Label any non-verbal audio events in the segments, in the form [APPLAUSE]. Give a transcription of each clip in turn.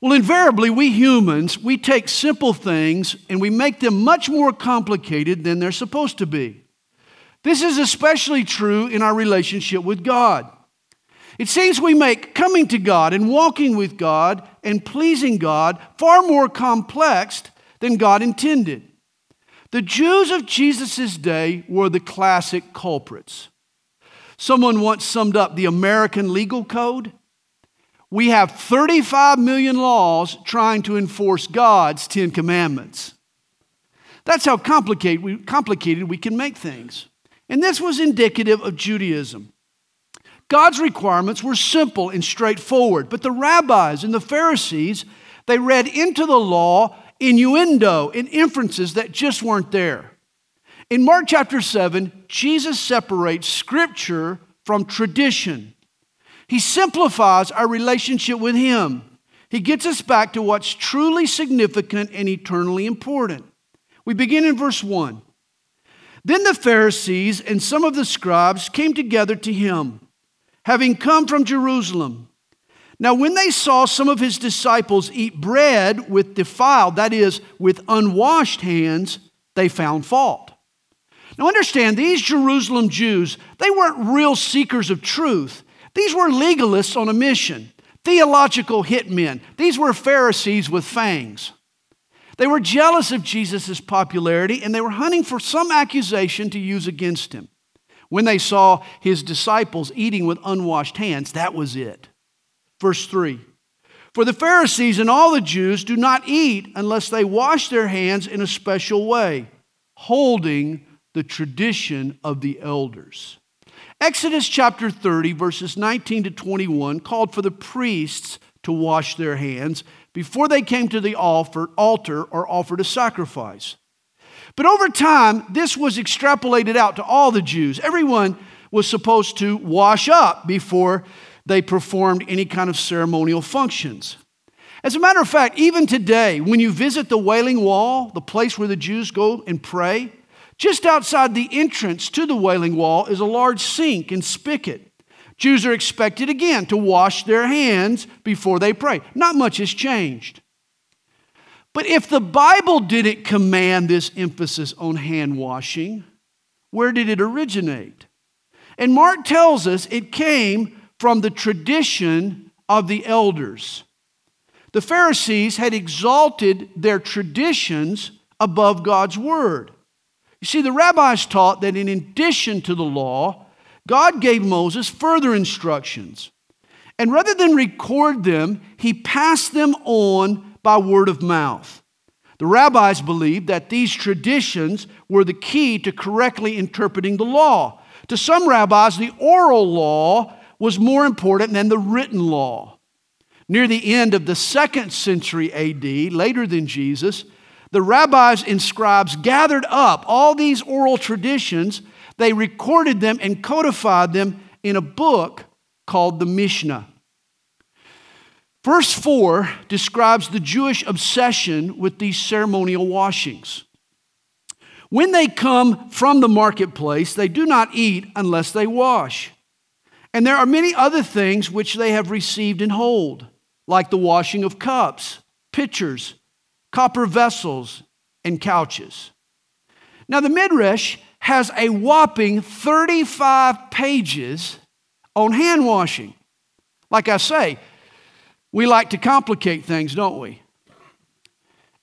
Well, invariably, we humans, we take simple things and we make them much more complicated than they're supposed to be. This is especially true in our relationship with God. It seems we make coming to God and walking with God and pleasing God far more complex than God intended. The Jews of Jesus' day were the classic culprits. Someone once summed up the American legal code. We have 35 million laws trying to enforce God's 10 commandments. That's how complicated we, complicated we can make things. And this was indicative of Judaism. God's requirements were simple and straightforward, but the rabbis and the Pharisees, they read into the law innuendo and inferences that just weren't there. In Mark chapter 7, Jesus separates scripture from tradition. He simplifies our relationship with Him. He gets us back to what's truly significant and eternally important. We begin in verse 1. Then the Pharisees and some of the scribes came together to him having come from Jerusalem. Now, when they saw some of his disciples eat bread with defiled, that is, with unwashed hands, they found fault. Now, understand, these Jerusalem Jews, they weren't real seekers of truth. These were legalists on a mission, theological hitmen. These were Pharisees with fangs. They were jealous of Jesus' popularity and they were hunting for some accusation to use against him. When they saw his disciples eating with unwashed hands, that was it. Verse 3 For the Pharisees and all the Jews do not eat unless they wash their hands in a special way, holding the tradition of the elders. Exodus chapter 30, verses 19 to 21, called for the priests to wash their hands before they came to the altar, or offered a sacrifice. But over time, this was extrapolated out to all the Jews. Everyone was supposed to wash up before they performed any kind of ceremonial functions. As a matter of fact, even today, when you visit the Wailing Wall, the place where the Jews go and pray, just outside the entrance to the Wailing Wall is a large sink and spigot. Jews are expected again to wash their hands before they pray. Not much has changed. But if the Bible didn't command this emphasis on hand washing, where did it originate? And Mark tells us it came from the tradition of the elders. The Pharisees had exalted their traditions above God's word. You see, the rabbis taught that in addition to the law, God gave Moses further instructions. And rather than record them, he passed them on by word of mouth. The rabbis believed that these traditions were the key to correctly interpreting the law. To some rabbis, the oral law was more important than the written law. Near the end of the second century AD, later than Jesus, the rabbis and scribes gathered up all these oral traditions. They recorded them and codified them in a book called the Mishnah. Verse 4 describes the Jewish obsession with these ceremonial washings. When they come from the marketplace, they do not eat unless they wash. And there are many other things which they have received and hold, like the washing of cups, pitchers, copper vessels, and couches. Now, the Midrash has a whopping 35 pages on hand washing. Like I say, we like to complicate things, don't we?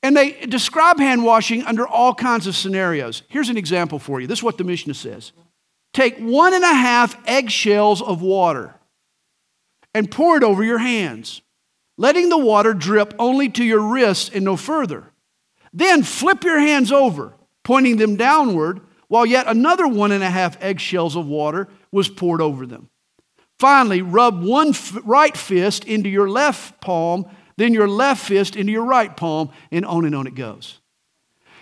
And they describe hand washing under all kinds of scenarios. Here's an example for you. This is what the Mishnah says Take one and a half eggshells of water and pour it over your hands, letting the water drip only to your wrists and no further. Then flip your hands over, pointing them downward, while yet another one and a half eggshells of water was poured over them. Finally, rub one f- right fist into your left palm, then your left fist into your right palm, and on and on it goes.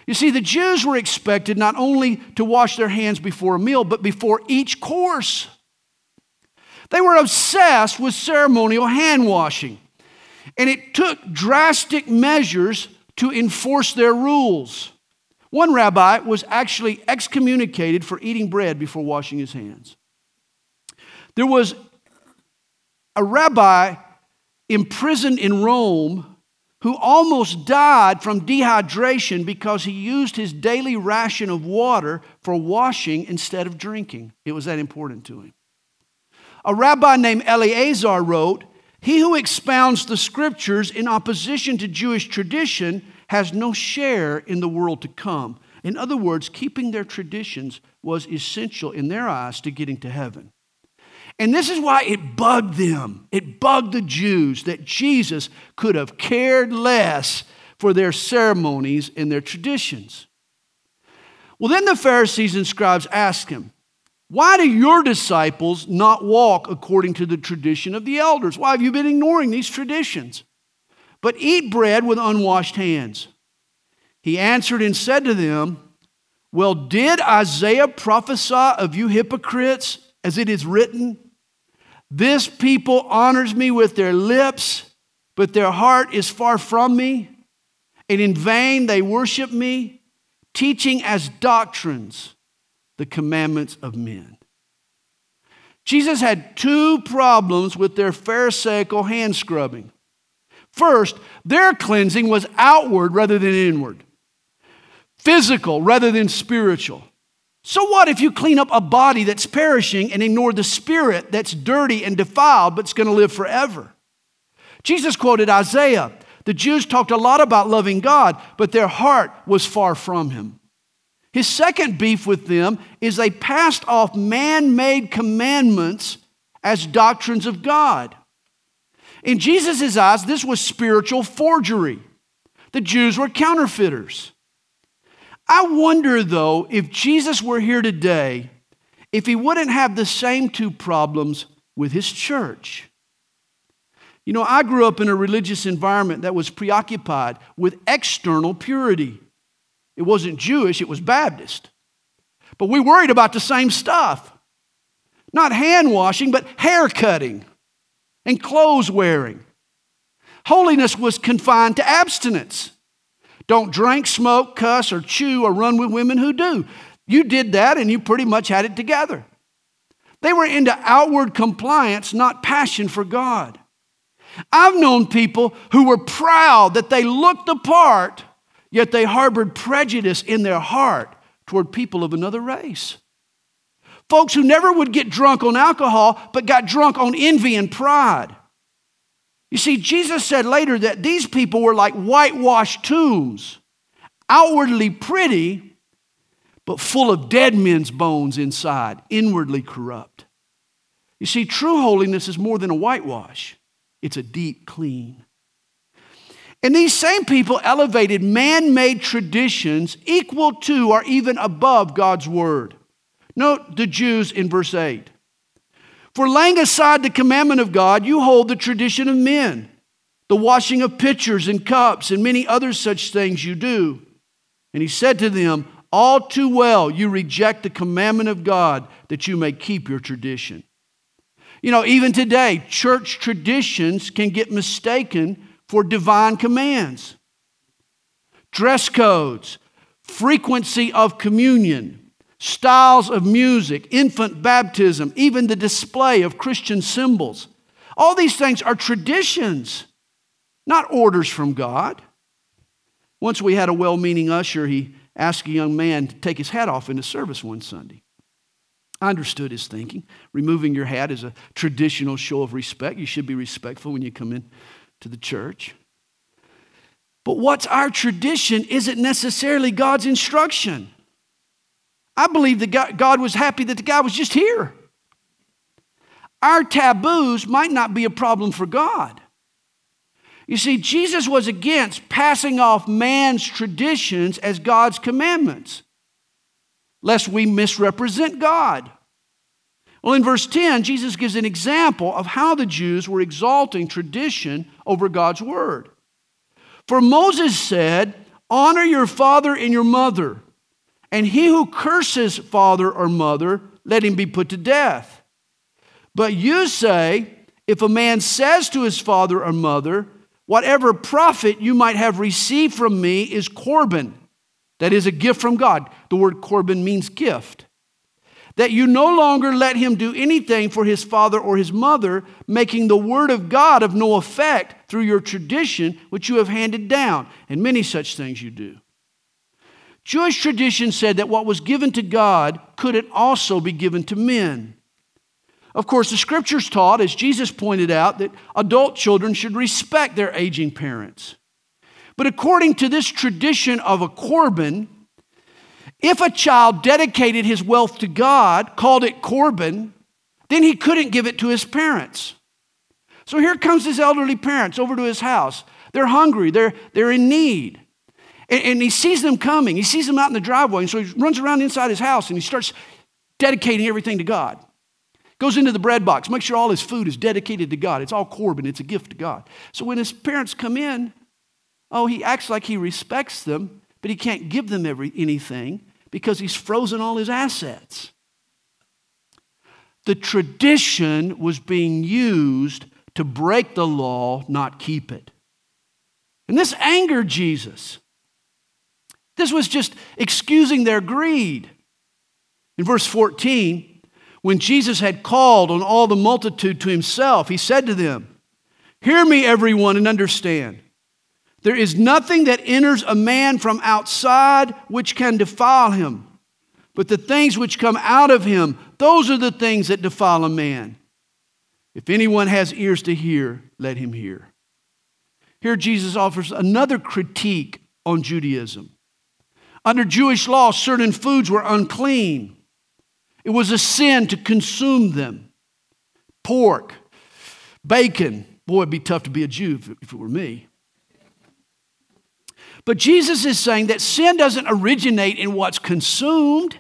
You see, the Jews were expected not only to wash their hands before a meal, but before each course. They were obsessed with ceremonial hand washing, and it took drastic measures to enforce their rules. One rabbi was actually excommunicated for eating bread before washing his hands. There was a rabbi imprisoned in Rome who almost died from dehydration because he used his daily ration of water for washing instead of drinking. It was that important to him. A rabbi named Eleazar wrote, He who expounds the scriptures in opposition to Jewish tradition has no share in the world to come. In other words, keeping their traditions was essential in their eyes to getting to heaven. And this is why it bugged them. It bugged the Jews that Jesus could have cared less for their ceremonies and their traditions. Well, then the Pharisees and scribes asked him, Why do your disciples not walk according to the tradition of the elders? Why have you been ignoring these traditions? But eat bread with unwashed hands. He answered and said to them, Well, did Isaiah prophesy of you hypocrites, as it is written? This people honors me with their lips, but their heart is far from me. And in vain they worship me, teaching as doctrines the commandments of men. Jesus had two problems with their Pharisaical hand scrubbing. First, their cleansing was outward rather than inward, physical rather than spiritual. So, what if you clean up a body that's perishing and ignore the spirit that's dirty and defiled but's going to live forever? Jesus quoted Isaiah. The Jews talked a lot about loving God, but their heart was far from Him. His second beef with them is they passed off man made commandments as doctrines of God. In Jesus' eyes, this was spiritual forgery. The Jews were counterfeiters. I wonder, though, if Jesus were here today, if he wouldn't have the same two problems with his church. You know, I grew up in a religious environment that was preoccupied with external purity. It wasn't Jewish, it was Baptist. But we worried about the same stuff. Not hand washing, but hair cutting and clothes wearing. Holiness was confined to abstinence. Don't drink, smoke, cuss, or chew, or run with women who do. You did that and you pretty much had it together. They were into outward compliance, not passion for God. I've known people who were proud that they looked the part, yet they harbored prejudice in their heart toward people of another race. Folks who never would get drunk on alcohol, but got drunk on envy and pride. You see, Jesus said later that these people were like whitewashed tombs, outwardly pretty, but full of dead men's bones inside, inwardly corrupt. You see, true holiness is more than a whitewash, it's a deep clean. And these same people elevated man made traditions equal to or even above God's word. Note the Jews in verse 8. For laying aside the commandment of God, you hold the tradition of men, the washing of pitchers and cups, and many other such things you do. And he said to them, All too well you reject the commandment of God that you may keep your tradition. You know, even today, church traditions can get mistaken for divine commands. Dress codes, frequency of communion, styles of music, infant baptism, even the display of Christian symbols. All these things are traditions, not orders from God. Once we had a well meaning usher, he asked a young man to take his hat off in the service one Sunday. I understood his thinking. Removing your hat is a traditional show of respect. You should be respectful when you come in to the church. But what's our tradition isn't necessarily God's instruction. I believe that God was happy that the guy was just here. Our taboos might not be a problem for God. You see, Jesus was against passing off man's traditions as God's commandments, lest we misrepresent God. Well, in verse 10, Jesus gives an example of how the Jews were exalting tradition over God's word. For Moses said, Honor your father and your mother and he who curses father or mother, let him be put to death. But you say, if a man says to his father or mother, Whatever profit you might have received from me is Corban, that is a gift from God. The word Corban means gift. That you no longer let him do anything for his father or his mother, making the word of God of no effect through your tradition which you have handed down, and many such things you do. Jewish tradition said that what was given to God could it also be given to men. Of course, the scriptures taught, as Jesus pointed out, that adult children should respect their aging parents. But according to this tradition of a Corban, if a child dedicated his wealth to God, called it Corban, then he couldn't give it to his parents. So here comes his elderly parents over to his house. They're hungry, they're, they're in need. And, and he sees them coming. He sees them out in the driveway. And so he runs around inside his house and he starts dedicating everything to God. Goes into the bread box, makes sure all his food is dedicated to God. It's all Corban, it's a gift to God. So when his parents come in, oh, he acts like he respects them, but he can't give them every, anything because he's frozen all his assets. The tradition was being used to break the law, not keep it. And this angered Jesus. This was just excusing their greed. In verse 14, when Jesus had called on all the multitude to himself, he said to them, Hear me, everyone, and understand. There is nothing that enters a man from outside which can defile him. But the things which come out of him, those are the things that defile a man. If anyone has ears to hear, let him hear. Here, Jesus offers another critique on Judaism. Under Jewish law, certain foods were unclean, it was a sin to consume them. Pork, bacon. Boy, it'd be tough to be a Jew if it were me. But Jesus is saying that sin doesn't originate in what's consumed,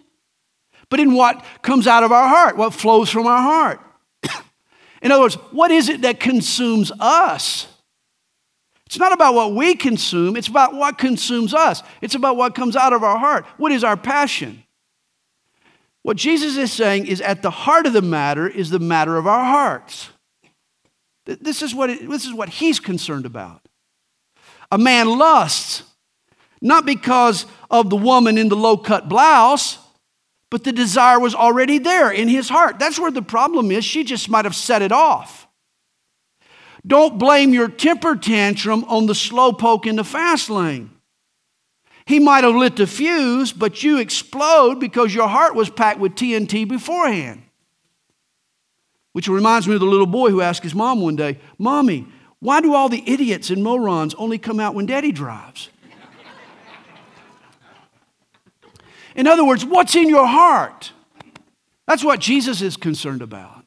but in what comes out of our heart, what flows from our heart. [COUGHS] in other words, what is it that consumes us? It's not about what we consume, it's about what consumes us. It's about what comes out of our heart. What is our passion? What Jesus is saying is at the heart of the matter is the matter of our hearts. This is what, it, this is what he's concerned about. A man lusts not because of the woman in the low cut blouse, but the desire was already there in his heart. That's where the problem is. She just might have set it off. Don't blame your temper tantrum on the slow poke in the fast lane. He might have lit the fuse, but you explode because your heart was packed with TNT beforehand. Which reminds me of the little boy who asked his mom one day, Mommy, why do all the idiots and morons only come out when daddy drives? In other words, what's in your heart? That's what Jesus is concerned about.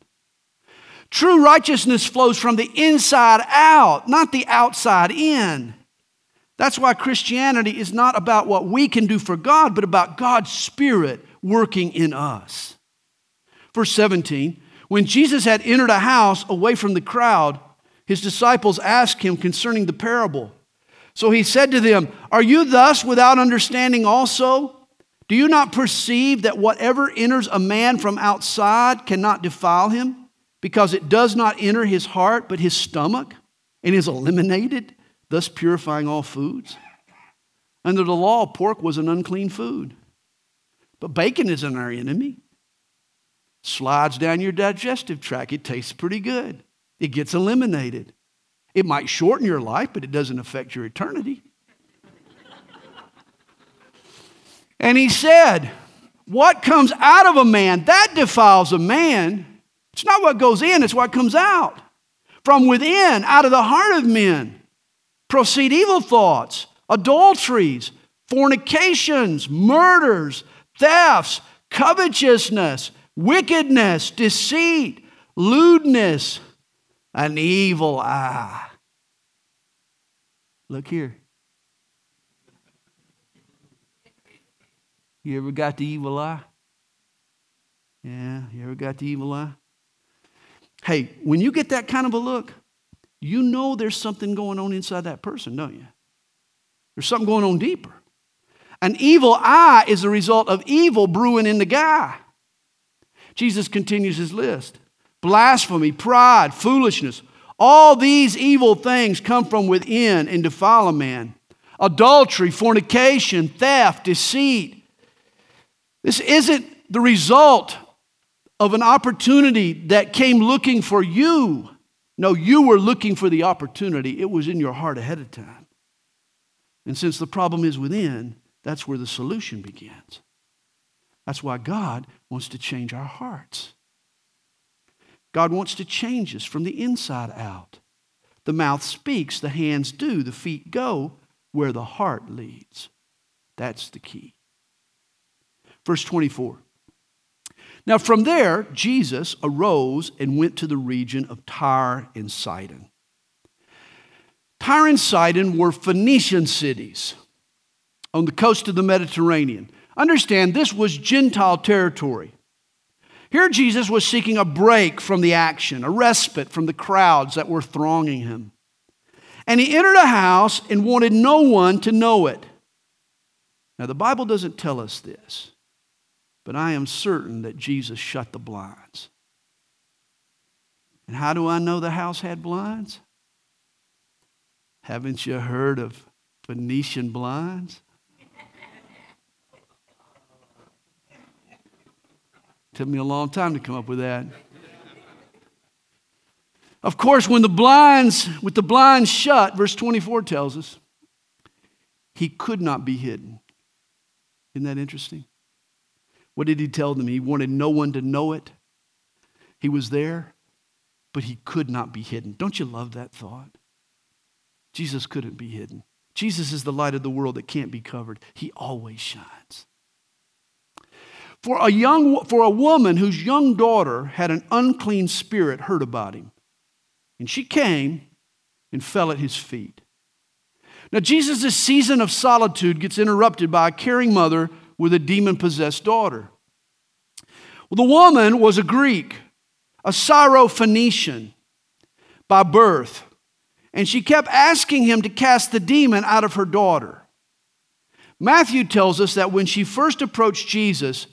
True righteousness flows from the inside out, not the outside in. That's why Christianity is not about what we can do for God, but about God's Spirit working in us. Verse 17 When Jesus had entered a house away from the crowd, his disciples asked him concerning the parable. So he said to them, Are you thus without understanding also? Do you not perceive that whatever enters a man from outside cannot defile him, because it does not enter his heart but his stomach, and is eliminated, thus purifying all foods? Under the law, pork was an unclean food. But bacon isn't our enemy. Slides down your digestive tract. It tastes pretty good. It gets eliminated. It might shorten your life, but it doesn't affect your eternity. And he said, What comes out of a man, that defiles a man. It's not what goes in, it's what comes out. From within, out of the heart of men, proceed evil thoughts, adulteries, fornications, murders, thefts, covetousness, wickedness, deceit, lewdness, an evil eye. Look here. You ever got the evil eye? Yeah, you ever got the evil eye? Hey, when you get that kind of a look, you know there's something going on inside that person, don't you? There's something going on deeper. An evil eye is a result of evil brewing in the guy. Jesus continues his list blasphemy, pride, foolishness. All these evil things come from within and defile a man. Adultery, fornication, theft, deceit, this isn't the result of an opportunity that came looking for you. No, you were looking for the opportunity. It was in your heart ahead of time. And since the problem is within, that's where the solution begins. That's why God wants to change our hearts. God wants to change us from the inside out. The mouth speaks, the hands do, the feet go where the heart leads. That's the key. Verse 24. Now, from there, Jesus arose and went to the region of Tyre and Sidon. Tyre and Sidon were Phoenician cities on the coast of the Mediterranean. Understand, this was Gentile territory. Here, Jesus was seeking a break from the action, a respite from the crowds that were thronging him. And he entered a house and wanted no one to know it. Now, the Bible doesn't tell us this. But I am certain that Jesus shut the blinds. And how do I know the house had blinds? Haven't you heard of Venetian blinds? Took me a long time to come up with that. Of course, when the blinds, with the blinds shut, verse 24 tells us, he could not be hidden. Isn't that interesting? What did he tell them? He wanted no one to know it. He was there, but he could not be hidden. Don't you love that thought? Jesus couldn't be hidden. Jesus is the light of the world that can't be covered. He always shines. For a young for a woman whose young daughter had an unclean spirit heard about him. And she came and fell at his feet. Now Jesus' season of solitude gets interrupted by a caring mother with a demon possessed daughter. Well, the woman was a Greek, a Syro-Phoenician by birth, and she kept asking him to cast the demon out of her daughter. Matthew tells us that when she first approached Jesus,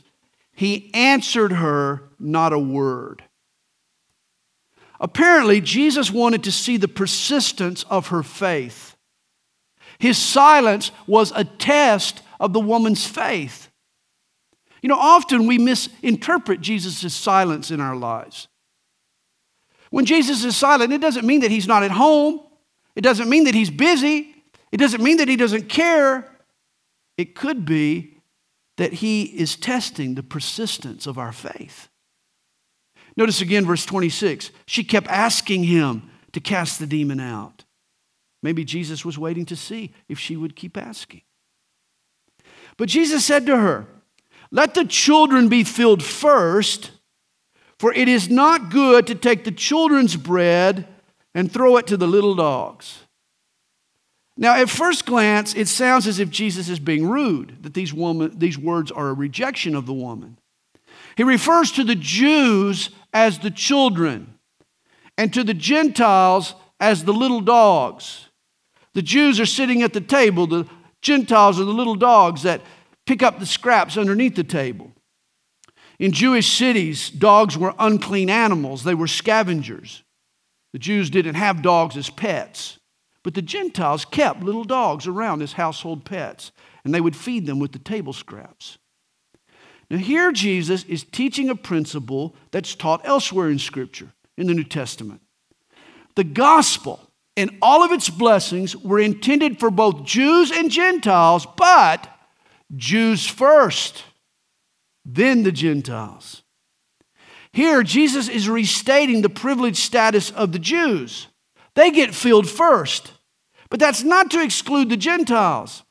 he answered her not a word. Apparently, Jesus wanted to see the persistence of her faith. His silence was a test of the woman's faith. You know, often we misinterpret Jesus' silence in our lives. When Jesus is silent, it doesn't mean that he's not at home, it doesn't mean that he's busy, it doesn't mean that he doesn't care. It could be that he is testing the persistence of our faith. Notice again, verse 26. She kept asking him to cast the demon out. Maybe Jesus was waiting to see if she would keep asking. But Jesus said to her, Let the children be filled first, for it is not good to take the children's bread and throw it to the little dogs. Now, at first glance, it sounds as if Jesus is being rude, that these, woman, these words are a rejection of the woman. He refers to the Jews as the children and to the Gentiles as the little dogs. The Jews are sitting at the table, the Gentiles are the little dogs that pick up the scraps underneath the table. In Jewish cities, dogs were unclean animals, they were scavengers. The Jews didn't have dogs as pets, but the Gentiles kept little dogs around as household pets, and they would feed them with the table scraps. Now, here Jesus is teaching a principle that's taught elsewhere in Scripture, in the New Testament. The gospel and all of its blessings were intended for both Jews and Gentiles, but Jews first, then the Gentiles. Here, Jesus is restating the privileged status of the Jews. They get filled first, but that's not to exclude the Gentiles.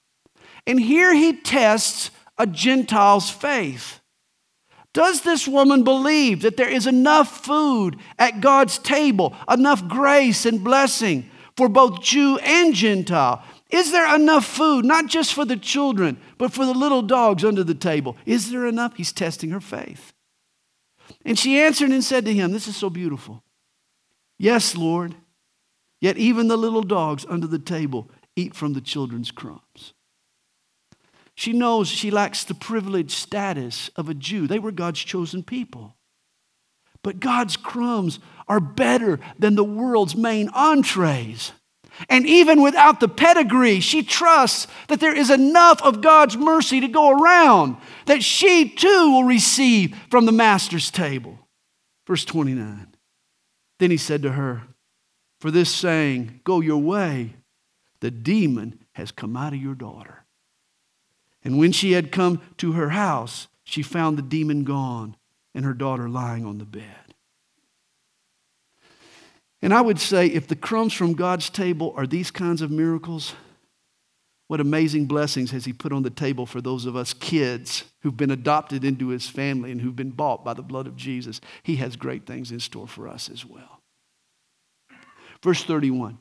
And here he tests a Gentile's faith. Does this woman believe that there is enough food at God's table, enough grace and blessing for both Jew and Gentile? Is there enough food, not just for the children, but for the little dogs under the table? Is there enough? He's testing her faith. And she answered and said to him, This is so beautiful. Yes, Lord. Yet even the little dogs under the table eat from the children's crumbs. She knows she lacks the privileged status of a Jew. They were God's chosen people. But God's crumbs are better than the world's main entrees. And even without the pedigree, she trusts that there is enough of God's mercy to go around, that she too will receive from the Master's table. Verse 29. Then he said to her, For this saying, Go your way, the demon has come out of your daughter. And when she had come to her house, she found the demon gone and her daughter lying on the bed. And I would say if the crumbs from God's table are these kinds of miracles, what amazing blessings has He put on the table for those of us kids who've been adopted into His family and who've been bought by the blood of Jesus. He has great things in store for us as well. Verse 31.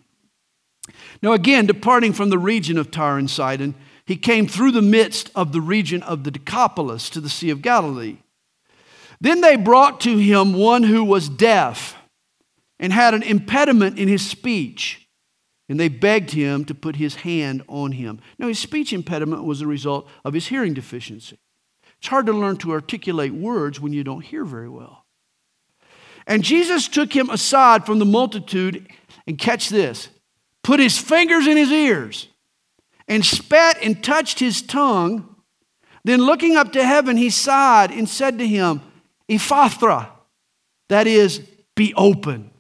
Now, again, departing from the region of Tyre and Sidon, he came through the midst of the region of the Decapolis to the Sea of Galilee. Then they brought to him one who was deaf and had an impediment in his speech, and they begged him to put his hand on him. Now, his speech impediment was a result of his hearing deficiency. It's hard to learn to articulate words when you don't hear very well. And Jesus took him aside from the multitude, and catch this, put his fingers in his ears, and spat and touched his tongue. Then, looking up to heaven, he sighed and said to him, Ephphatha, that is, be open.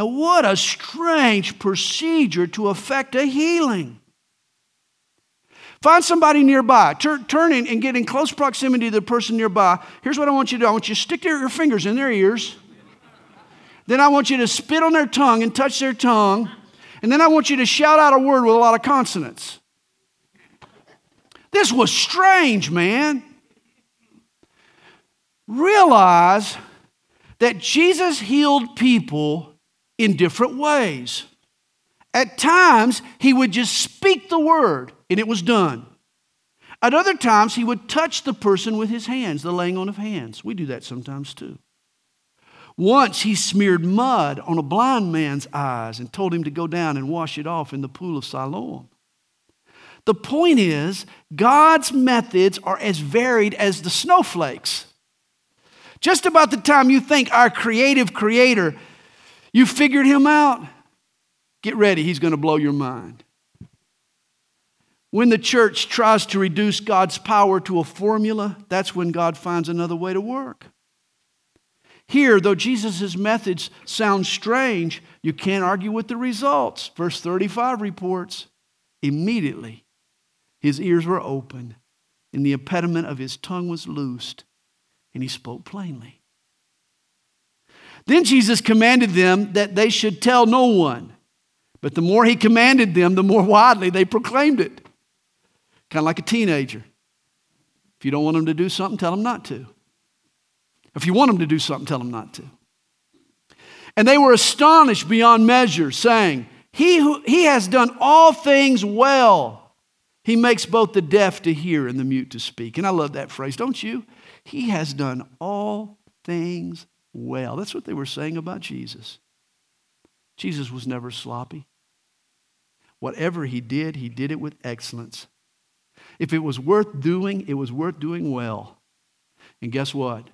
Now, what a strange procedure to effect a healing. Find somebody nearby. Turn, turn in and get in close proximity to the person nearby. Here's what I want you to do I want you to stick your fingers in their ears. Then I want you to spit on their tongue and touch their tongue. And then I want you to shout out a word with a lot of consonants. This was strange, man. Realize that Jesus healed people in different ways. At times, he would just speak the word and it was done. At other times, he would touch the person with his hands, the laying on of hands. We do that sometimes too. Once he smeared mud on a blind man's eyes and told him to go down and wash it off in the pool of Siloam. The point is, God's methods are as varied as the snowflakes. Just about the time you think our creative creator, you figured him out, get ready, he's going to blow your mind. When the church tries to reduce God's power to a formula, that's when God finds another way to work. Here, though Jesus' methods sound strange, you can't argue with the results. Verse 35 reports immediately his ears were opened, and the impediment of his tongue was loosed, and he spoke plainly. Then Jesus commanded them that they should tell no one. But the more he commanded them, the more [LAUGHS] widely they proclaimed it. Kind of like a teenager. If you don't want them to do something, tell them not to. If you want them to do something, tell them not to. And they were astonished beyond measure, saying, He, who, he has done all things well. He makes both the deaf to hear and the mute to speak. And I love that phrase, don't you? He has done all things well. That's what they were saying about Jesus. Jesus was never sloppy. Whatever he did, he did it with excellence. If it was worth doing, it was worth doing well. And guess what?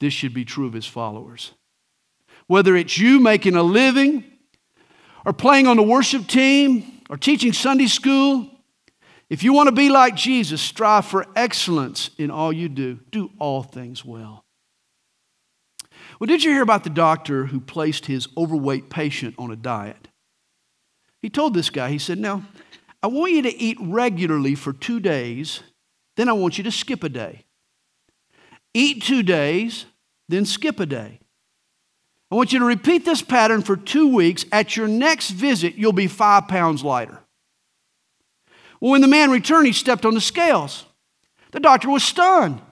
This should be true of his followers. Whether it's you making a living, or playing on the worship team, or teaching Sunday school, if you want to be like Jesus, strive for excellence in all you do. Do all things well. Well, did you hear about the doctor who placed his overweight patient on a diet? He told this guy, he said, Now, I want you to eat regularly for two days, then I want you to skip a day. Eat two days, then skip a day. I want you to repeat this pattern for two weeks. At your next visit, you'll be five pounds lighter. Well, when the man returned, he stepped on the scales. The doctor was stunned.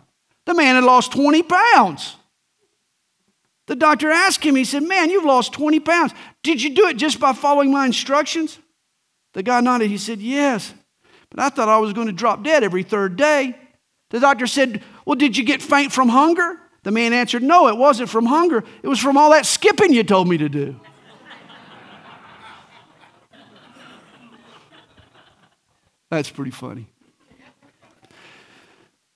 The man had lost 20 pounds. The doctor asked him, he said, Man, you've lost 20 pounds. Did you do it just by following my instructions? The guy nodded. He said, Yes, but I thought I was going to drop dead every third day. The doctor said, Well, did you get faint from hunger? The man answered, No, it wasn't from hunger. It was from all that skipping you told me to do. That's pretty funny.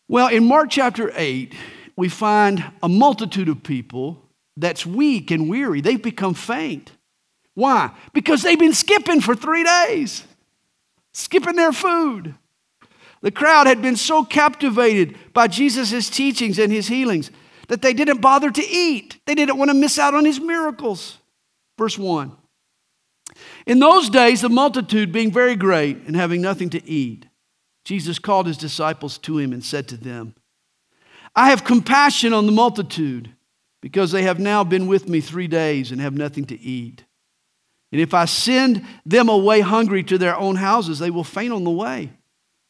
Well, in Mark chapter 8, we find a multitude of people that's weak and weary. They've become faint. Why? Because they've been skipping for three days, skipping their food. The crowd had been so captivated by Jesus' teachings and his healings that they didn't bother to eat. They didn't want to miss out on his miracles. Verse 1 In those days, the multitude being very great and having nothing to eat, Jesus called his disciples to him and said to them, I have compassion on the multitude because they have now been with me three days and have nothing to eat. And if I send them away hungry to their own houses, they will faint on the way,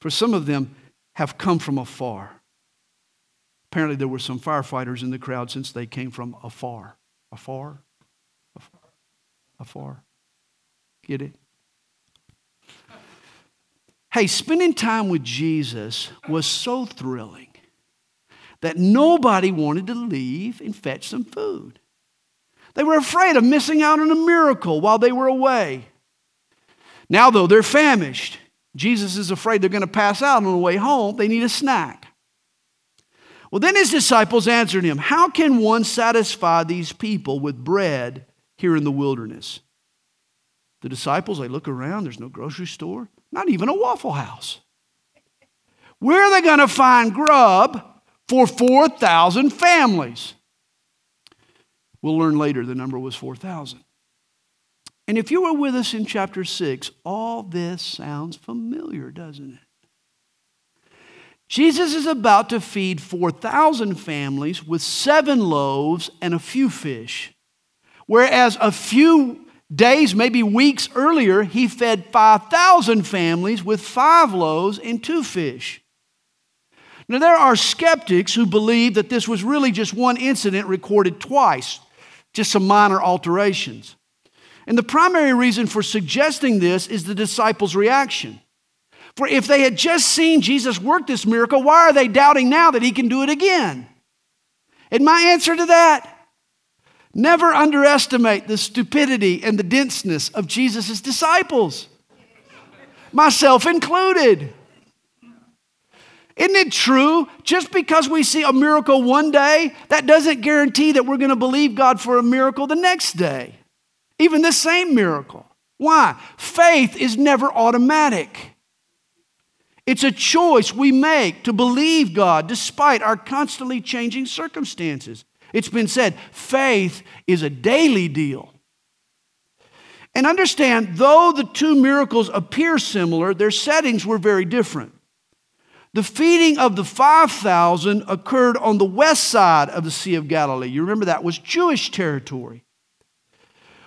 for some of them have come from afar. Apparently, there were some firefighters in the crowd since they came from afar. Afar? Afar? Afar. Get it? Hey, spending time with Jesus was so thrilling that nobody wanted to leave and fetch some food. They were afraid of missing out on a miracle while they were away. Now, though, they're famished. Jesus is afraid they're going to pass out on the way home. They need a snack. Well, then his disciples answered him, How can one satisfy these people with bread here in the wilderness? The disciples, they look around, there's no grocery store, not even a Waffle House. Where are they going to find grub for 4,000 families? We'll learn later the number was 4,000. And if you were with us in chapter 6, all this sounds familiar, doesn't it? Jesus is about to feed 4,000 families with seven loaves and a few fish, whereas a few days, maybe weeks earlier, he fed 5,000 families with five loaves and two fish. Now, there are skeptics who believe that this was really just one incident recorded twice, just some minor alterations. And the primary reason for suggesting this is the disciples' reaction. For if they had just seen Jesus work this miracle, why are they doubting now that he can do it again? And my answer to that never underestimate the stupidity and the denseness of Jesus' disciples, myself included. Isn't it true? Just because we see a miracle one day, that doesn't guarantee that we're going to believe God for a miracle the next day, even the same miracle. Why? Faith is never automatic. It's a choice we make to believe God despite our constantly changing circumstances. It's been said faith is a daily deal. And understand, though the two miracles appear similar, their settings were very different. The feeding of the 5,000 occurred on the west side of the Sea of Galilee. You remember that was Jewish territory.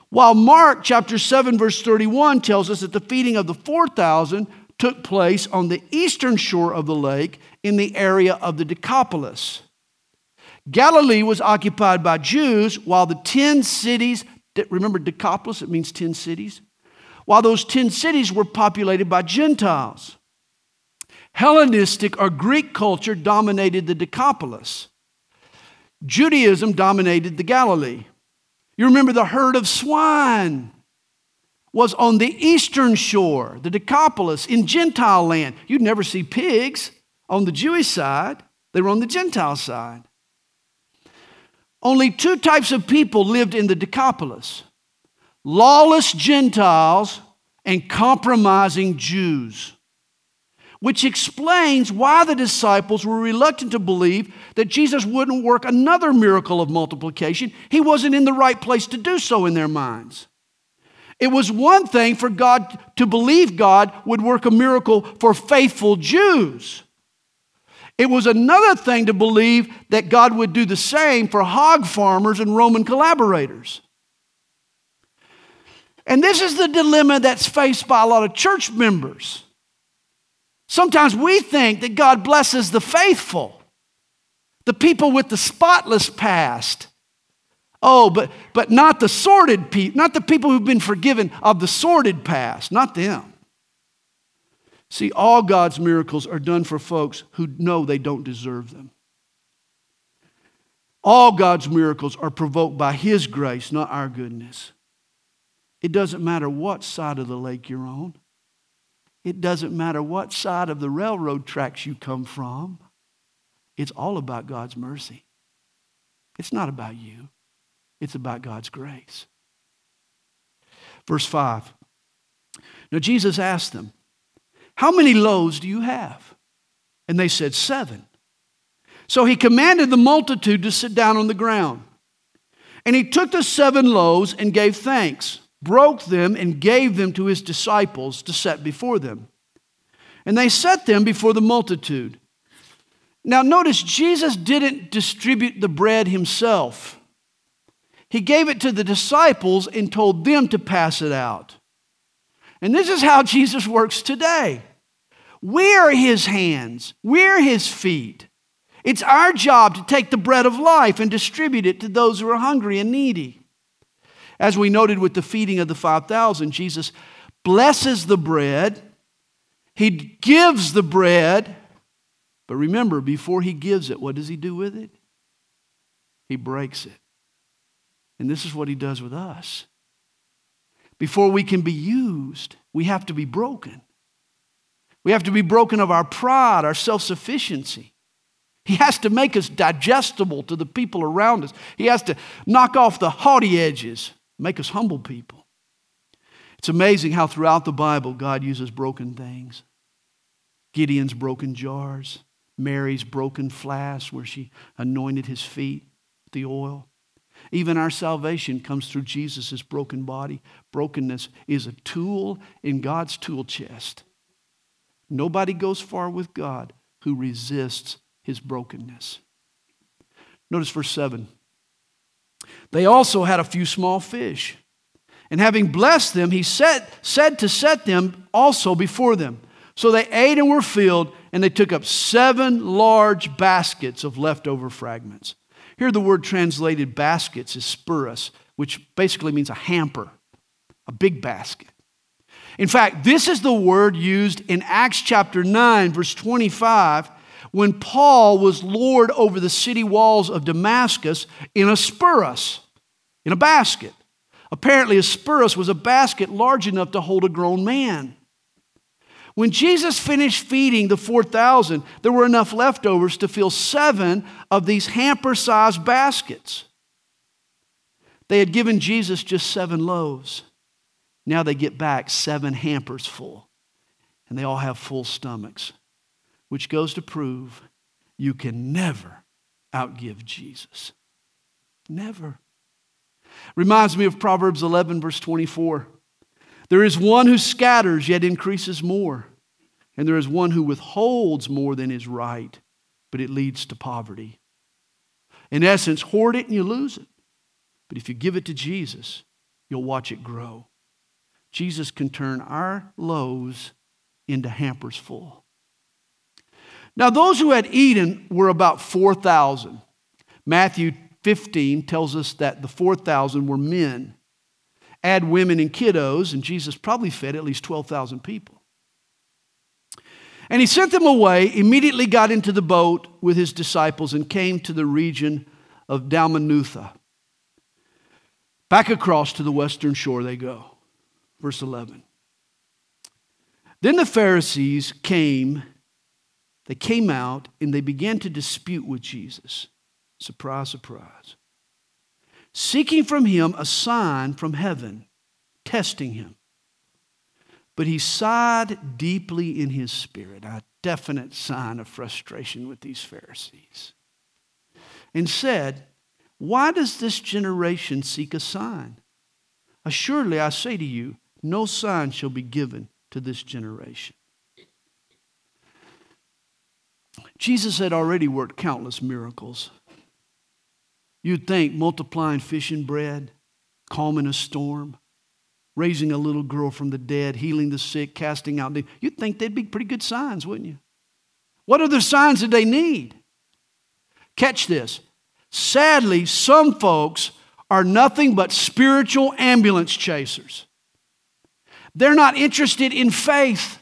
While Mark chapter 7 verse 31 tells us that the feeding of the 4,000 took place on the eastern shore of the lake in the area of the Decapolis. Galilee was occupied by Jews while the 10 cities, remember Decapolis, it means 10 cities, while those 10 cities were populated by Gentiles. Hellenistic or Greek culture dominated the Decapolis. Judaism dominated the Galilee. You remember the herd of swine was on the eastern shore, the Decapolis, in Gentile land. You'd never see pigs on the Jewish side, they were on the Gentile side. Only two types of people lived in the Decapolis lawless Gentiles and compromising Jews, which explains why the disciples were reluctant to believe that Jesus wouldn't work another miracle of multiplication. He wasn't in the right place to do so in their minds. It was one thing for God to believe God would work a miracle for faithful Jews. It was another thing to believe that God would do the same for hog farmers and Roman collaborators. And this is the dilemma that's faced by a lot of church members. Sometimes we think that God blesses the faithful, the people with the spotless past, Oh, but, but not the sordid people, not the people who've been forgiven of the sordid past, not them. See, all God's miracles are done for folks who know they don't deserve them. All God's miracles are provoked by His grace, not our goodness. It doesn't matter what side of the lake you're on. It doesn't matter what side of the railroad tracks you come from. It's all about God's mercy. It's not about you. It's about God's grace. Verse 5. Now Jesus asked them, How many loaves do you have? And they said, Seven. So he commanded the multitude to sit down on the ground. And he took the seven loaves and gave thanks, broke them, and gave them to his disciples to set before them. And they set them before the multitude. Now, notice Jesus didn't distribute the bread himself. He gave it to the disciples and told them to pass it out. And this is how [LAUGHS] Jesus works today. We're his hands, we're his feet. It's our job to take the bread of life and distribute it to those who are hungry and needy. As we noted with the feeding of the 5,000, Jesus blesses the bread, he gives the bread, but remember, before he gives it, what does he do with it? He breaks it. And this is what he does with us. Before we can be used, we have to be broken. We have to be broken of our pride, our self sufficiency. He has to make us digestible to the people around us. He has to knock off the haughty edges, make us humble people. It's amazing how throughout the Bible God uses broken things. Gideon's broken jars, Mary's broken flask where she anointed his feet with the oil. Even our salvation comes through Jesus' broken body. Brokenness is a tool in God's tool chest. Nobody goes far with God who resists his brokenness. Notice verse 7. They also had a few small fish. And having blessed them, he said, said to set them also before them. So they ate and were filled, and they took up seven large baskets of leftover fragments. Here, the word translated baskets is spuros, which basically means a hamper, a big basket. In fact, this is the word used in Acts chapter 9, verse 25, when Paul was Lord over the city walls of Damascus in a spuros, in a basket. Apparently, a spuros was a basket large enough to hold a grown man. When Jesus finished feeding the 4,000, there were enough leftovers to fill seven of these hamper sized baskets. They had given Jesus just seven loaves. Now they get back seven hampers full, and they all have full stomachs, which goes to prove you can never outgive Jesus. Never. Reminds me of Proverbs 11, verse 24. There is one who scatters, yet increases more. And there is one who withholds more than is right, but it leads to poverty. In essence, hoard it and you lose it. But if you give it to Jesus, you'll watch it grow. Jesus can turn our loaves into hampers full. Now, those who had eaten were about 4,000. Matthew 15 tells us that the 4,000 were men. Add women and kiddos, and Jesus probably fed at least 12,000 people. And he sent them away, immediately got into the boat with his disciples, and came to the region of Dalmanutha. Back across to the western shore they go. Verse 11. Then the Pharisees came, they came out, and they began to dispute with Jesus. Surprise, surprise seeking from him a sign from heaven, testing him. But he sighed deeply in his spirit, a definite sign of frustration with these Pharisees, and said, Why does this generation seek a sign? Assuredly, I say to you, no sign shall be given to this generation. Jesus had already worked countless miracles. You'd think multiplying fish and bread, calming a storm, raising a little girl from the dead, healing the sick, casting out demons. You'd think they'd be pretty good signs, wouldn't you? What other signs did they need? Catch this. Sadly, some folks are nothing but spiritual ambulance chasers. They're not interested in faith.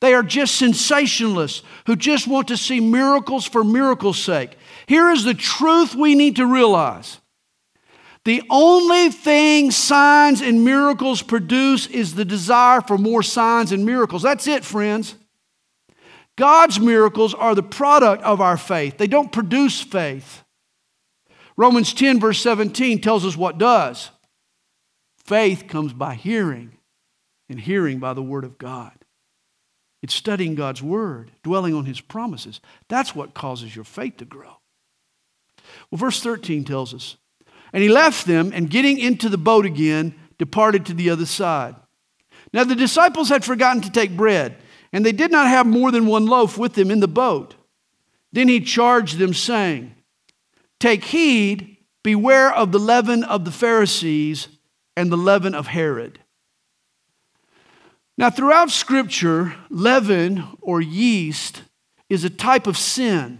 They are just sensationalists who just want to see miracles for miracles' sake. Here is the truth we need to realize. The only thing signs and miracles produce is the desire for more signs and miracles. That's it, friends. God's miracles are the product of our faith, they don't produce faith. Romans 10, verse 17, tells us what does. Faith comes by hearing, and hearing by the Word of God. It's studying God's word, dwelling on his promises. That's what causes your faith to grow. Well, verse 13 tells us, and he left them and getting into the boat again, departed to the other side. Now the disciples had forgotten to take bread, and they did not have more than one loaf with them in the boat. Then he charged them, saying, Take heed, beware of the leaven of the Pharisees and the leaven of Herod. Now, throughout Scripture, leaven or yeast is a type of sin.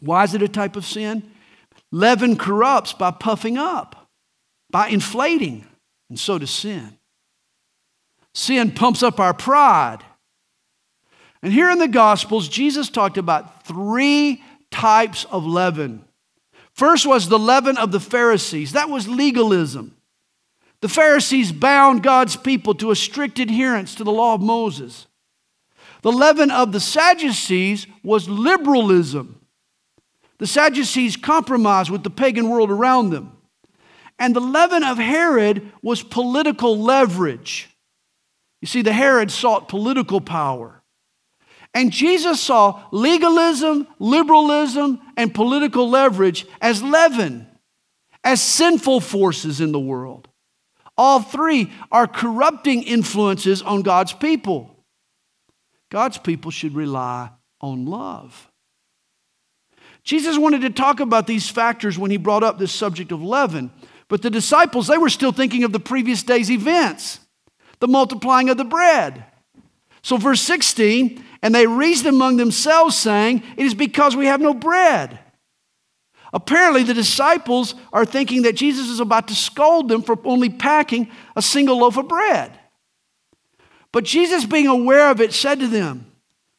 Why is it a type of sin? Leaven corrupts by puffing up, by inflating, and so does sin. Sin pumps up our pride. And here in the Gospels, Jesus talked about three types of leaven. First was the leaven of the Pharisees, that was legalism. The Pharisees bound God's people to a strict adherence to the law of Moses. The leaven of the Sadducees was liberalism. The Sadducees compromised with the pagan world around them. And the leaven of Herod was political leverage. You see, the Herod sought political power. And Jesus saw legalism, liberalism, and political leverage as leaven, as sinful forces in the world. All three are corrupting influences on God's people. God's people should rely on love. Jesus wanted to talk about these factors when he brought up this subject of leaven, but the disciples, they were still thinking of the previous day's events, the multiplying of the bread. So, verse 16, and they reasoned among themselves, saying, It is because we have no bread. Apparently, the disciples are thinking that Jesus is about to scold them for only packing a single loaf of bread. But Jesus, being aware of it, said to them,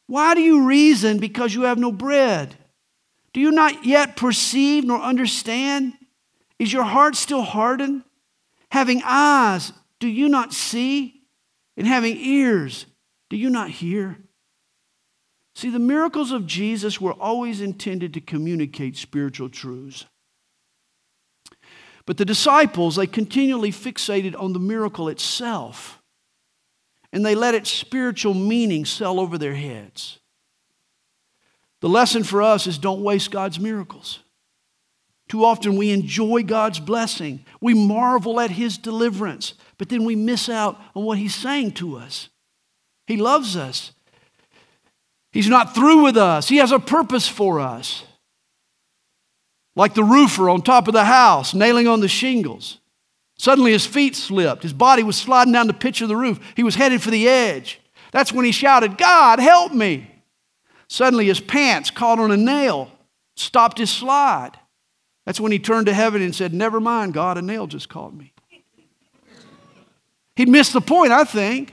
Why do you reason because you have no bread? Do you not yet perceive nor understand? Is your heart still hardened? Having eyes, do you not see? And having ears, do you not hear? See, the miracles of Jesus were always intended to communicate spiritual truths. But the disciples, they continually fixated on the miracle itself, and they let its spiritual meaning sail over their heads. The lesson for us is don't waste God's miracles. Too often we enjoy God's blessing, we marvel at His deliverance, but then we miss out on what He's saying to us. He loves us, He's not through with us, He has a purpose for us. Like the roofer on top of the house, nailing on the shingles. Suddenly his feet slipped. His body was sliding down the pitch of the roof. He was headed for the edge. That's when he shouted, God, help me. Suddenly his pants caught on a nail, stopped his slide. That's when he turned to heaven and said, Never mind, God, a nail just caught me. He'd missed the point, I think.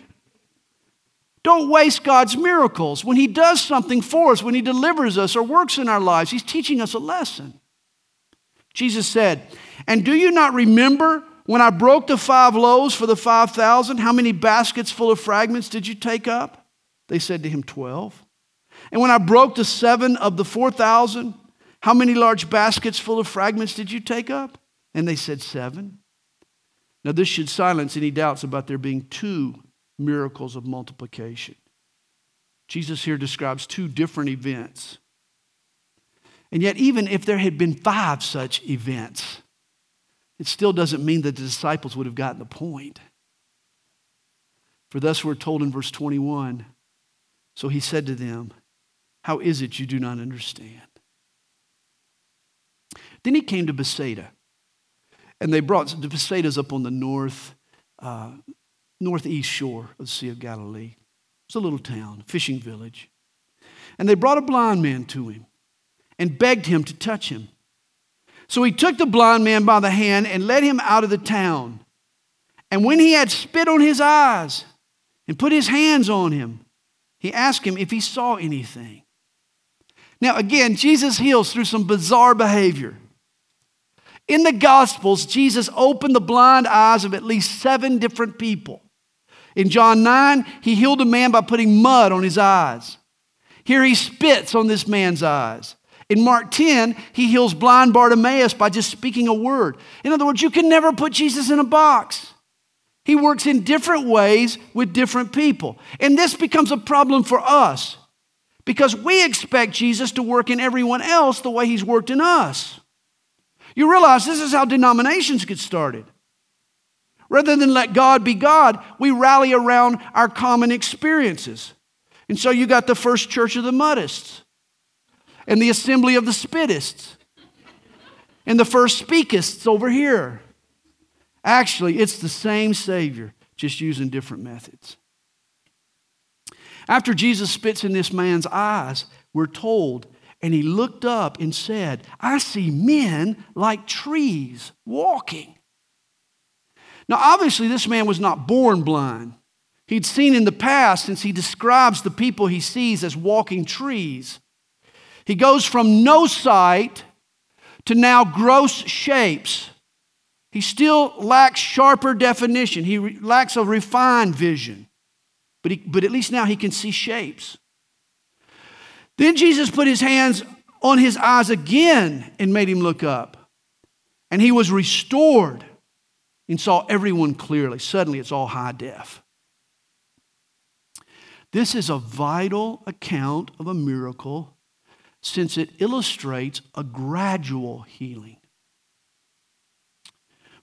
Don't waste God's miracles. When He does something for us, when He delivers us or works in our lives, He's teaching us a lesson. Jesus said, And do you not remember when I broke the five loaves for the 5,000? How many baskets full of fragments did you take up? They said to him, 12. And when I broke the seven of the 4,000, how many large baskets full of fragments did you take up? And they said, Seven. Now, this should silence any doubts about there being two miracles of multiplication. Jesus here describes two different events. And yet, even if there had been five such events, it still doesn't mean that the disciples would have gotten the point. For thus we're told in verse 21 So he said to them, How is it you do not understand? Then he came to Bethsaida, and they brought the Bethsaida's up on the north, uh, northeast shore of the Sea of Galilee. It's a little town, fishing village. And they brought a blind man to him and begged him to touch him. So he took the blind man by the hand and led him out of the town. And when he had spit on his eyes and put his hands on him, he asked him if he saw anything. Now, again, Jesus heals through some bizarre behavior. In the Gospels, Jesus opened the blind eyes of at least seven different people. In John 9, he healed a man by putting mud on his eyes. Here he spits on this man's eyes. In Mark 10, he heals blind Bartimaeus by just speaking a word. In other words, you can never put Jesus in a box. He works in different ways with different people. And this becomes a problem for us because we expect Jesus to work in everyone else the way he's worked in us. You realize this is how denominations get started. Rather than let God be God, we rally around our common experiences. And so you got the first church of the Muddists, and the assembly of the Spittists, and the first Speakists over here. Actually, it's the same Savior, just using different methods. After Jesus spits in this man's eyes, we're told, and he looked up and said, I see men like trees walking. Now, obviously, this man was not born blind. He'd seen in the past, since he describes the people he sees as walking trees. He goes from no sight to now gross shapes. He still lacks sharper definition, he re- lacks a refined vision. But, he, but at least now he can see shapes. Then Jesus put his hands on his eyes again and made him look up. And he was restored and saw everyone clearly. Suddenly, it's all high def. This is a vital account of a miracle since it illustrates a gradual healing.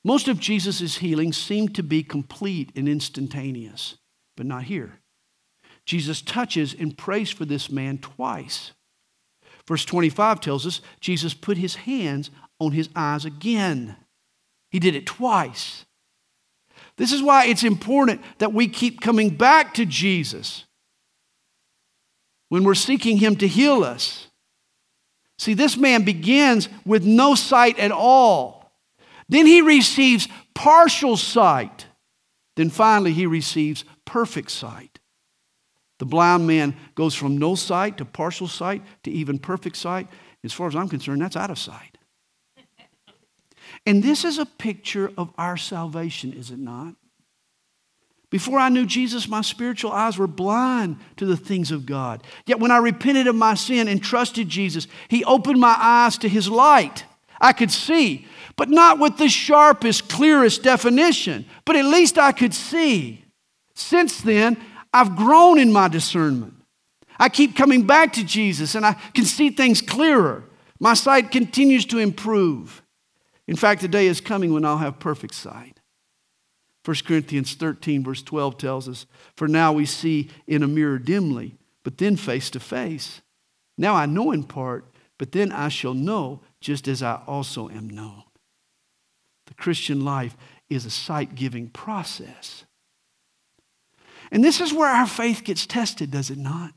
Most of Jesus' healings seem to be complete and instantaneous, but not here. Jesus touches and prays for this man twice. Verse 25 tells us Jesus put his hands on his eyes again. He did it twice. This is why it's important that we keep coming back to Jesus when we're seeking Him to heal us. See, this man begins with no sight at all. Then he receives partial sight. Then finally, he receives perfect sight. The blind man goes from no sight to partial sight to even perfect sight. As far as I'm concerned, that's out of sight. And this is a picture of our salvation, is it not? Before I knew Jesus, my spiritual eyes were blind to the things of God. Yet when I repented of my sin and trusted Jesus, He opened my eyes to His light. I could see, but not with the sharpest, clearest definition, but at least I could see. Since then, I've grown in my discernment. I keep coming back to Jesus and I can see things clearer. My sight continues to improve. In fact, the day is coming when I'll have perfect sight. 1 Corinthians 13, verse 12 tells us, For now we see in a mirror dimly, but then face to face. Now I know in part, but then I shall know just as I also am known. The Christian life is a sight giving process. And this is where our faith gets tested, does it not?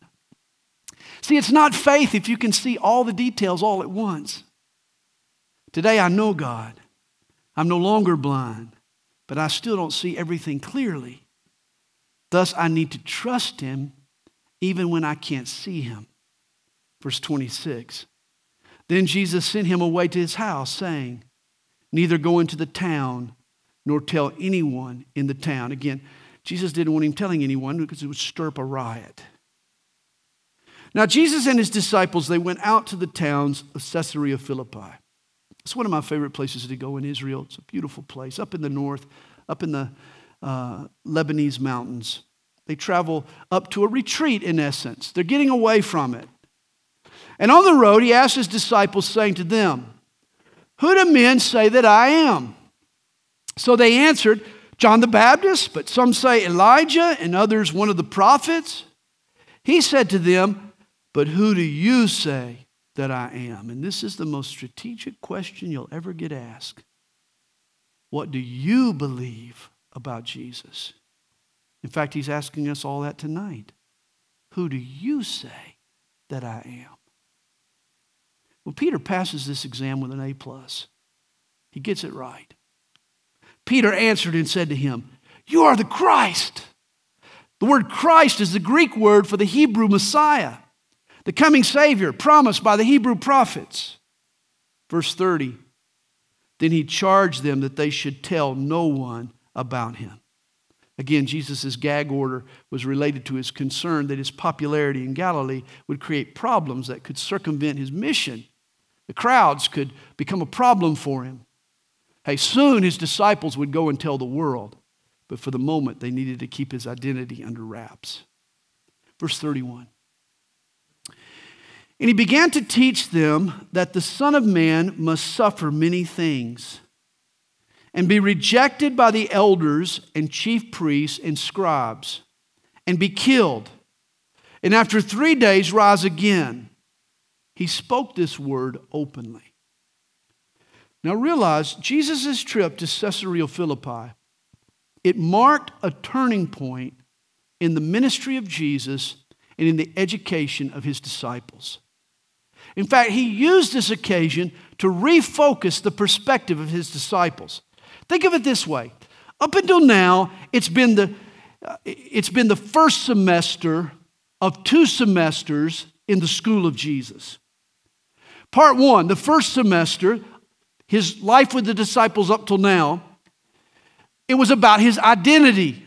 See, it's not faith if you can see all the details all at once. Today I know God. I'm no longer blind, but I still don't see everything clearly. Thus, I need to trust Him even when I can't see Him. Verse 26. Then Jesus sent him away to his house, saying, Neither go into the town nor tell anyone in the town. Again, Jesus didn't want him telling anyone because it would stir up a riot. Now, Jesus and his disciples, they went out to the towns of Caesarea Philippi. It's one of my favorite places to go in Israel. It's a beautiful place up in the north, up in the uh, Lebanese mountains. They travel up to a retreat, in essence. They're getting away from it. And on the road, he asked his disciples, saying to them, Who do men say that I am? So they answered, John the Baptist, but some say Elijah, and others one of the prophets. He said to them, But who do you say that I am? And this is the most strategic question you'll ever get asked. What do you believe about Jesus? In fact, he's asking us all that tonight. Who do you say that I am? Well, Peter passes this exam with an A plus. He gets it right. Peter answered and said to him, You are the Christ. The word Christ is the Greek word for the Hebrew Messiah the coming Savior promised by the Hebrew prophets. Verse 30 Then he charged them that they should tell no one about him. Again, Jesus' gag order was related to his concern that his popularity in Galilee would create problems that could circumvent his mission. The crowds could become a problem for him. Hey, soon his disciples would go and tell the world. but for the moment, they needed to keep his identity under wraps. Verse 31. And he began to teach them that the Son of Man must suffer many things and be rejected by the elders and chief priests and scribes and be killed, and after three days rise again. He spoke this word openly. Now realize Jesus' trip to Caesarea Philippi, it marked a turning point in the ministry of Jesus and in the education of his disciples. In fact, he used this occasion to refocus the perspective of his disciples. Think of it this way up until now, it's been the, uh, it's been the first semester of two semesters in the school of Jesus. Part one, the first semester, his life with the disciples up till now, it was about his identity.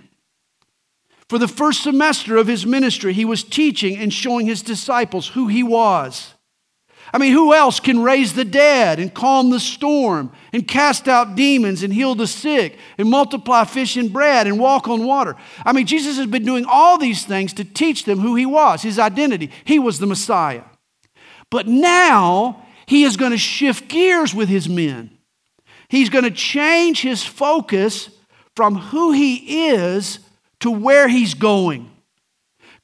For the first semester of his ministry, he was teaching and showing his disciples who he was. I mean, who else can raise the dead and calm the storm and cast out demons and heal the sick and multiply fish and bread and walk on water? I mean, Jesus has been doing all these things to teach them who he was, his identity. He was the Messiah. But now he is going to shift gears with his men. He's going to change his focus from who he is to where he's going.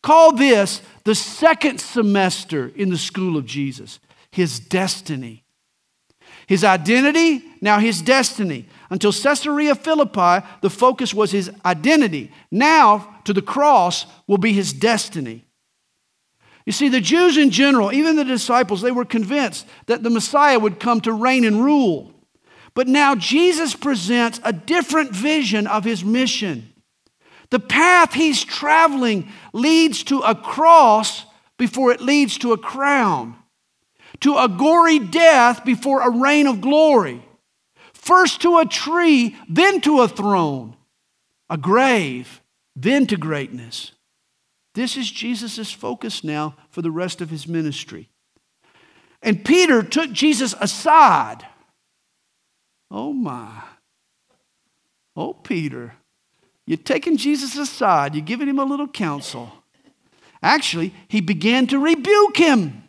Call this the second semester in the school of Jesus his destiny. His identity, now his destiny. Until Caesarea Philippi, the focus was his identity. Now, to the cross, will be his destiny. You see, the Jews in general, even the disciples, they were convinced that the Messiah would come to reign and rule. But now Jesus presents a different vision of his mission. The path he's traveling leads to a cross before it leads to a crown to a gory death before a reign of glory. First to a tree, then to a throne, a grave, then to greatness. This is Jesus' focus now for the rest of his ministry. And Peter took Jesus aside. Oh my. Oh, Peter. You're taking Jesus aside, you're giving him a little counsel. Actually, he began to rebuke him.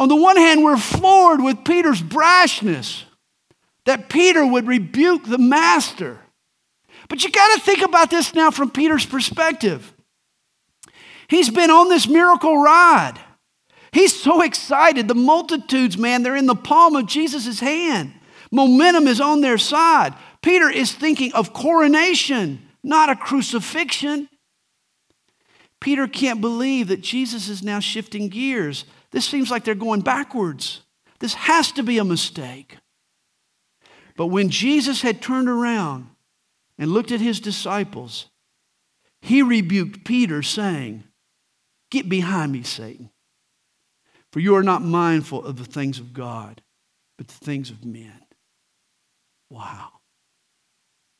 On the one hand, we're floored with Peter's brashness that Peter would rebuke the master. But you got to think about this now from Peter's perspective. He's been on this miracle ride. He's so excited. The multitudes, man, they're in the palm of Jesus' hand. Momentum is on their side. Peter is thinking of coronation, not a crucifixion. Peter can't believe that Jesus is now shifting gears this seems like they're going backwards. This has to be a mistake. But when Jesus had turned around and looked at his disciples, he rebuked Peter, saying, Get behind me, Satan, for you are not mindful of the things of God, but the things of men. Wow.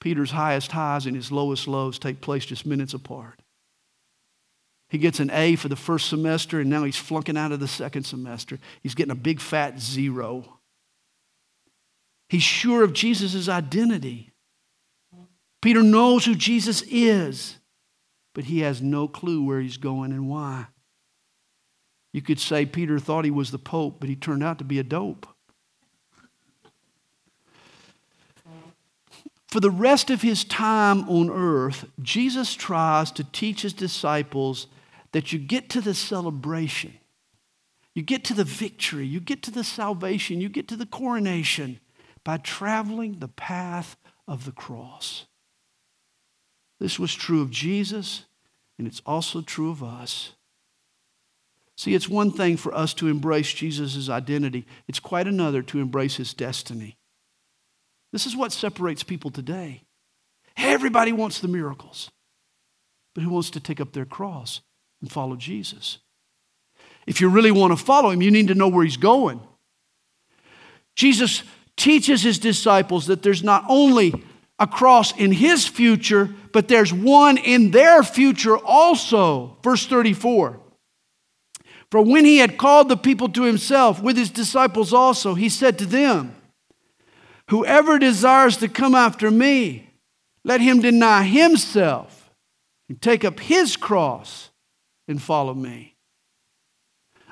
Peter's highest highs and his lowest lows take place just minutes apart. He gets an A for the first semester, and now he's flunking out of the second semester. He's getting a big fat zero. He's sure of Jesus' identity. Peter knows who Jesus is, but he has no clue where he's going and why. You could say Peter thought he was the Pope, but he turned out to be a dope. For the rest of his time on earth, Jesus tries to teach his disciples that you get to the celebration, you get to the victory, you get to the salvation, you get to the coronation by traveling the path of the cross. This was true of Jesus, and it's also true of us. See, it's one thing for us to embrace Jesus' identity, it's quite another to embrace his destiny. This is what separates people today. Everybody wants the miracles, but who wants to take up their cross? And follow Jesus. If you really want to follow him, you need to know where he's going. Jesus teaches his disciples that there's not only a cross in his future, but there's one in their future also. Verse 34. For when he had called the people to himself with his disciples also, he said to them, Whoever desires to come after me, Let him deny himself and take up his cross and follow me.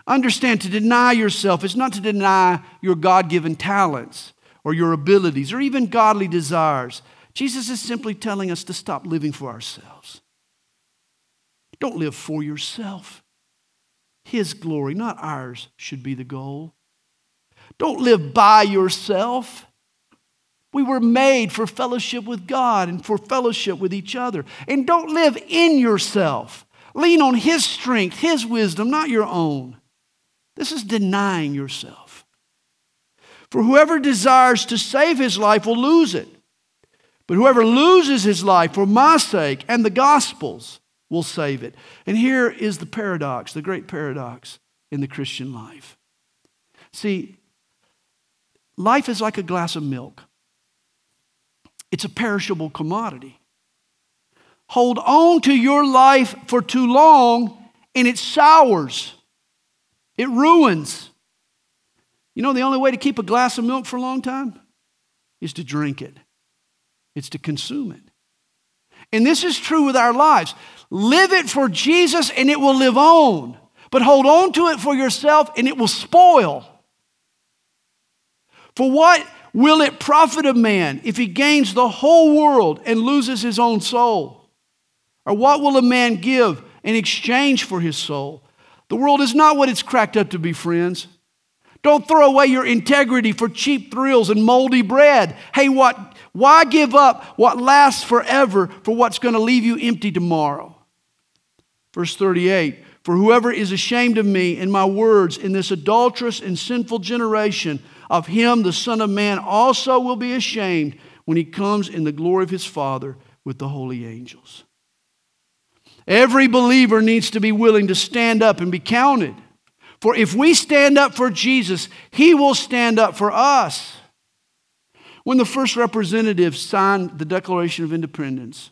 Understand to deny yourself is not to deny your God given talents or your abilities or even godly desires. Jesus is simply telling us to stop living for ourselves. Don't live for yourself. His glory, not ours, should be the goal. Don't live by yourself. We were made for fellowship with God and for fellowship with each other. And don't live in yourself. Lean on His strength, His wisdom, not your own. This is denying yourself. For whoever desires to save his life will lose it. But whoever loses his life for my sake and the gospel's will save it. And here is the paradox, the great paradox in the Christian life. See, life is like a glass of milk, it's a perishable commodity. Hold on to your life for too long, and it sours, it ruins. You know, the only way to keep a glass of milk for a long time is to drink it, it's to consume it. And this is true with our lives. Live it for Jesus and it will live on. But hold on to it for yourself and it will spoil. For what will it profit a man if he gains the whole world and loses his own soul? Or what will a man give in exchange for his soul? The world is not what it's cracked up to be, friends. Don't throw away your integrity for cheap thrills and moldy bread. Hey, what, why give up what lasts forever for what's going to leave you empty tomorrow? Verse 38 For whoever is ashamed of me and my words in this adulterous and sinful generation, of him the Son of Man also will be ashamed when he comes in the glory of his Father with the holy angels. Every believer needs to be willing to stand up and be counted. For if we stand up for Jesus, he will stand up for us. When the first representative signed the Declaration of Independence,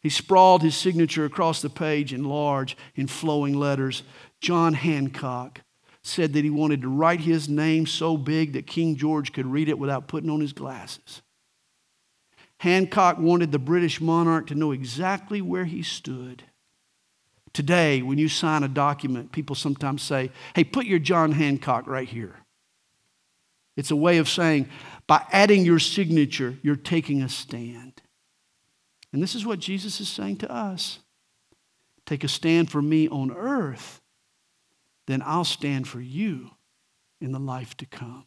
he sprawled his signature across the page in large, in flowing letters. John Hancock said that he wanted to write his name so big that King George could read it without putting on his glasses. Hancock wanted the British monarch to know exactly where he stood. Today, when you sign a document, people sometimes say, hey, put your John Hancock right here. It's a way of saying, by adding your signature, you're taking a stand. And this is what Jesus is saying to us take a stand for me on earth, then I'll stand for you in the life to come.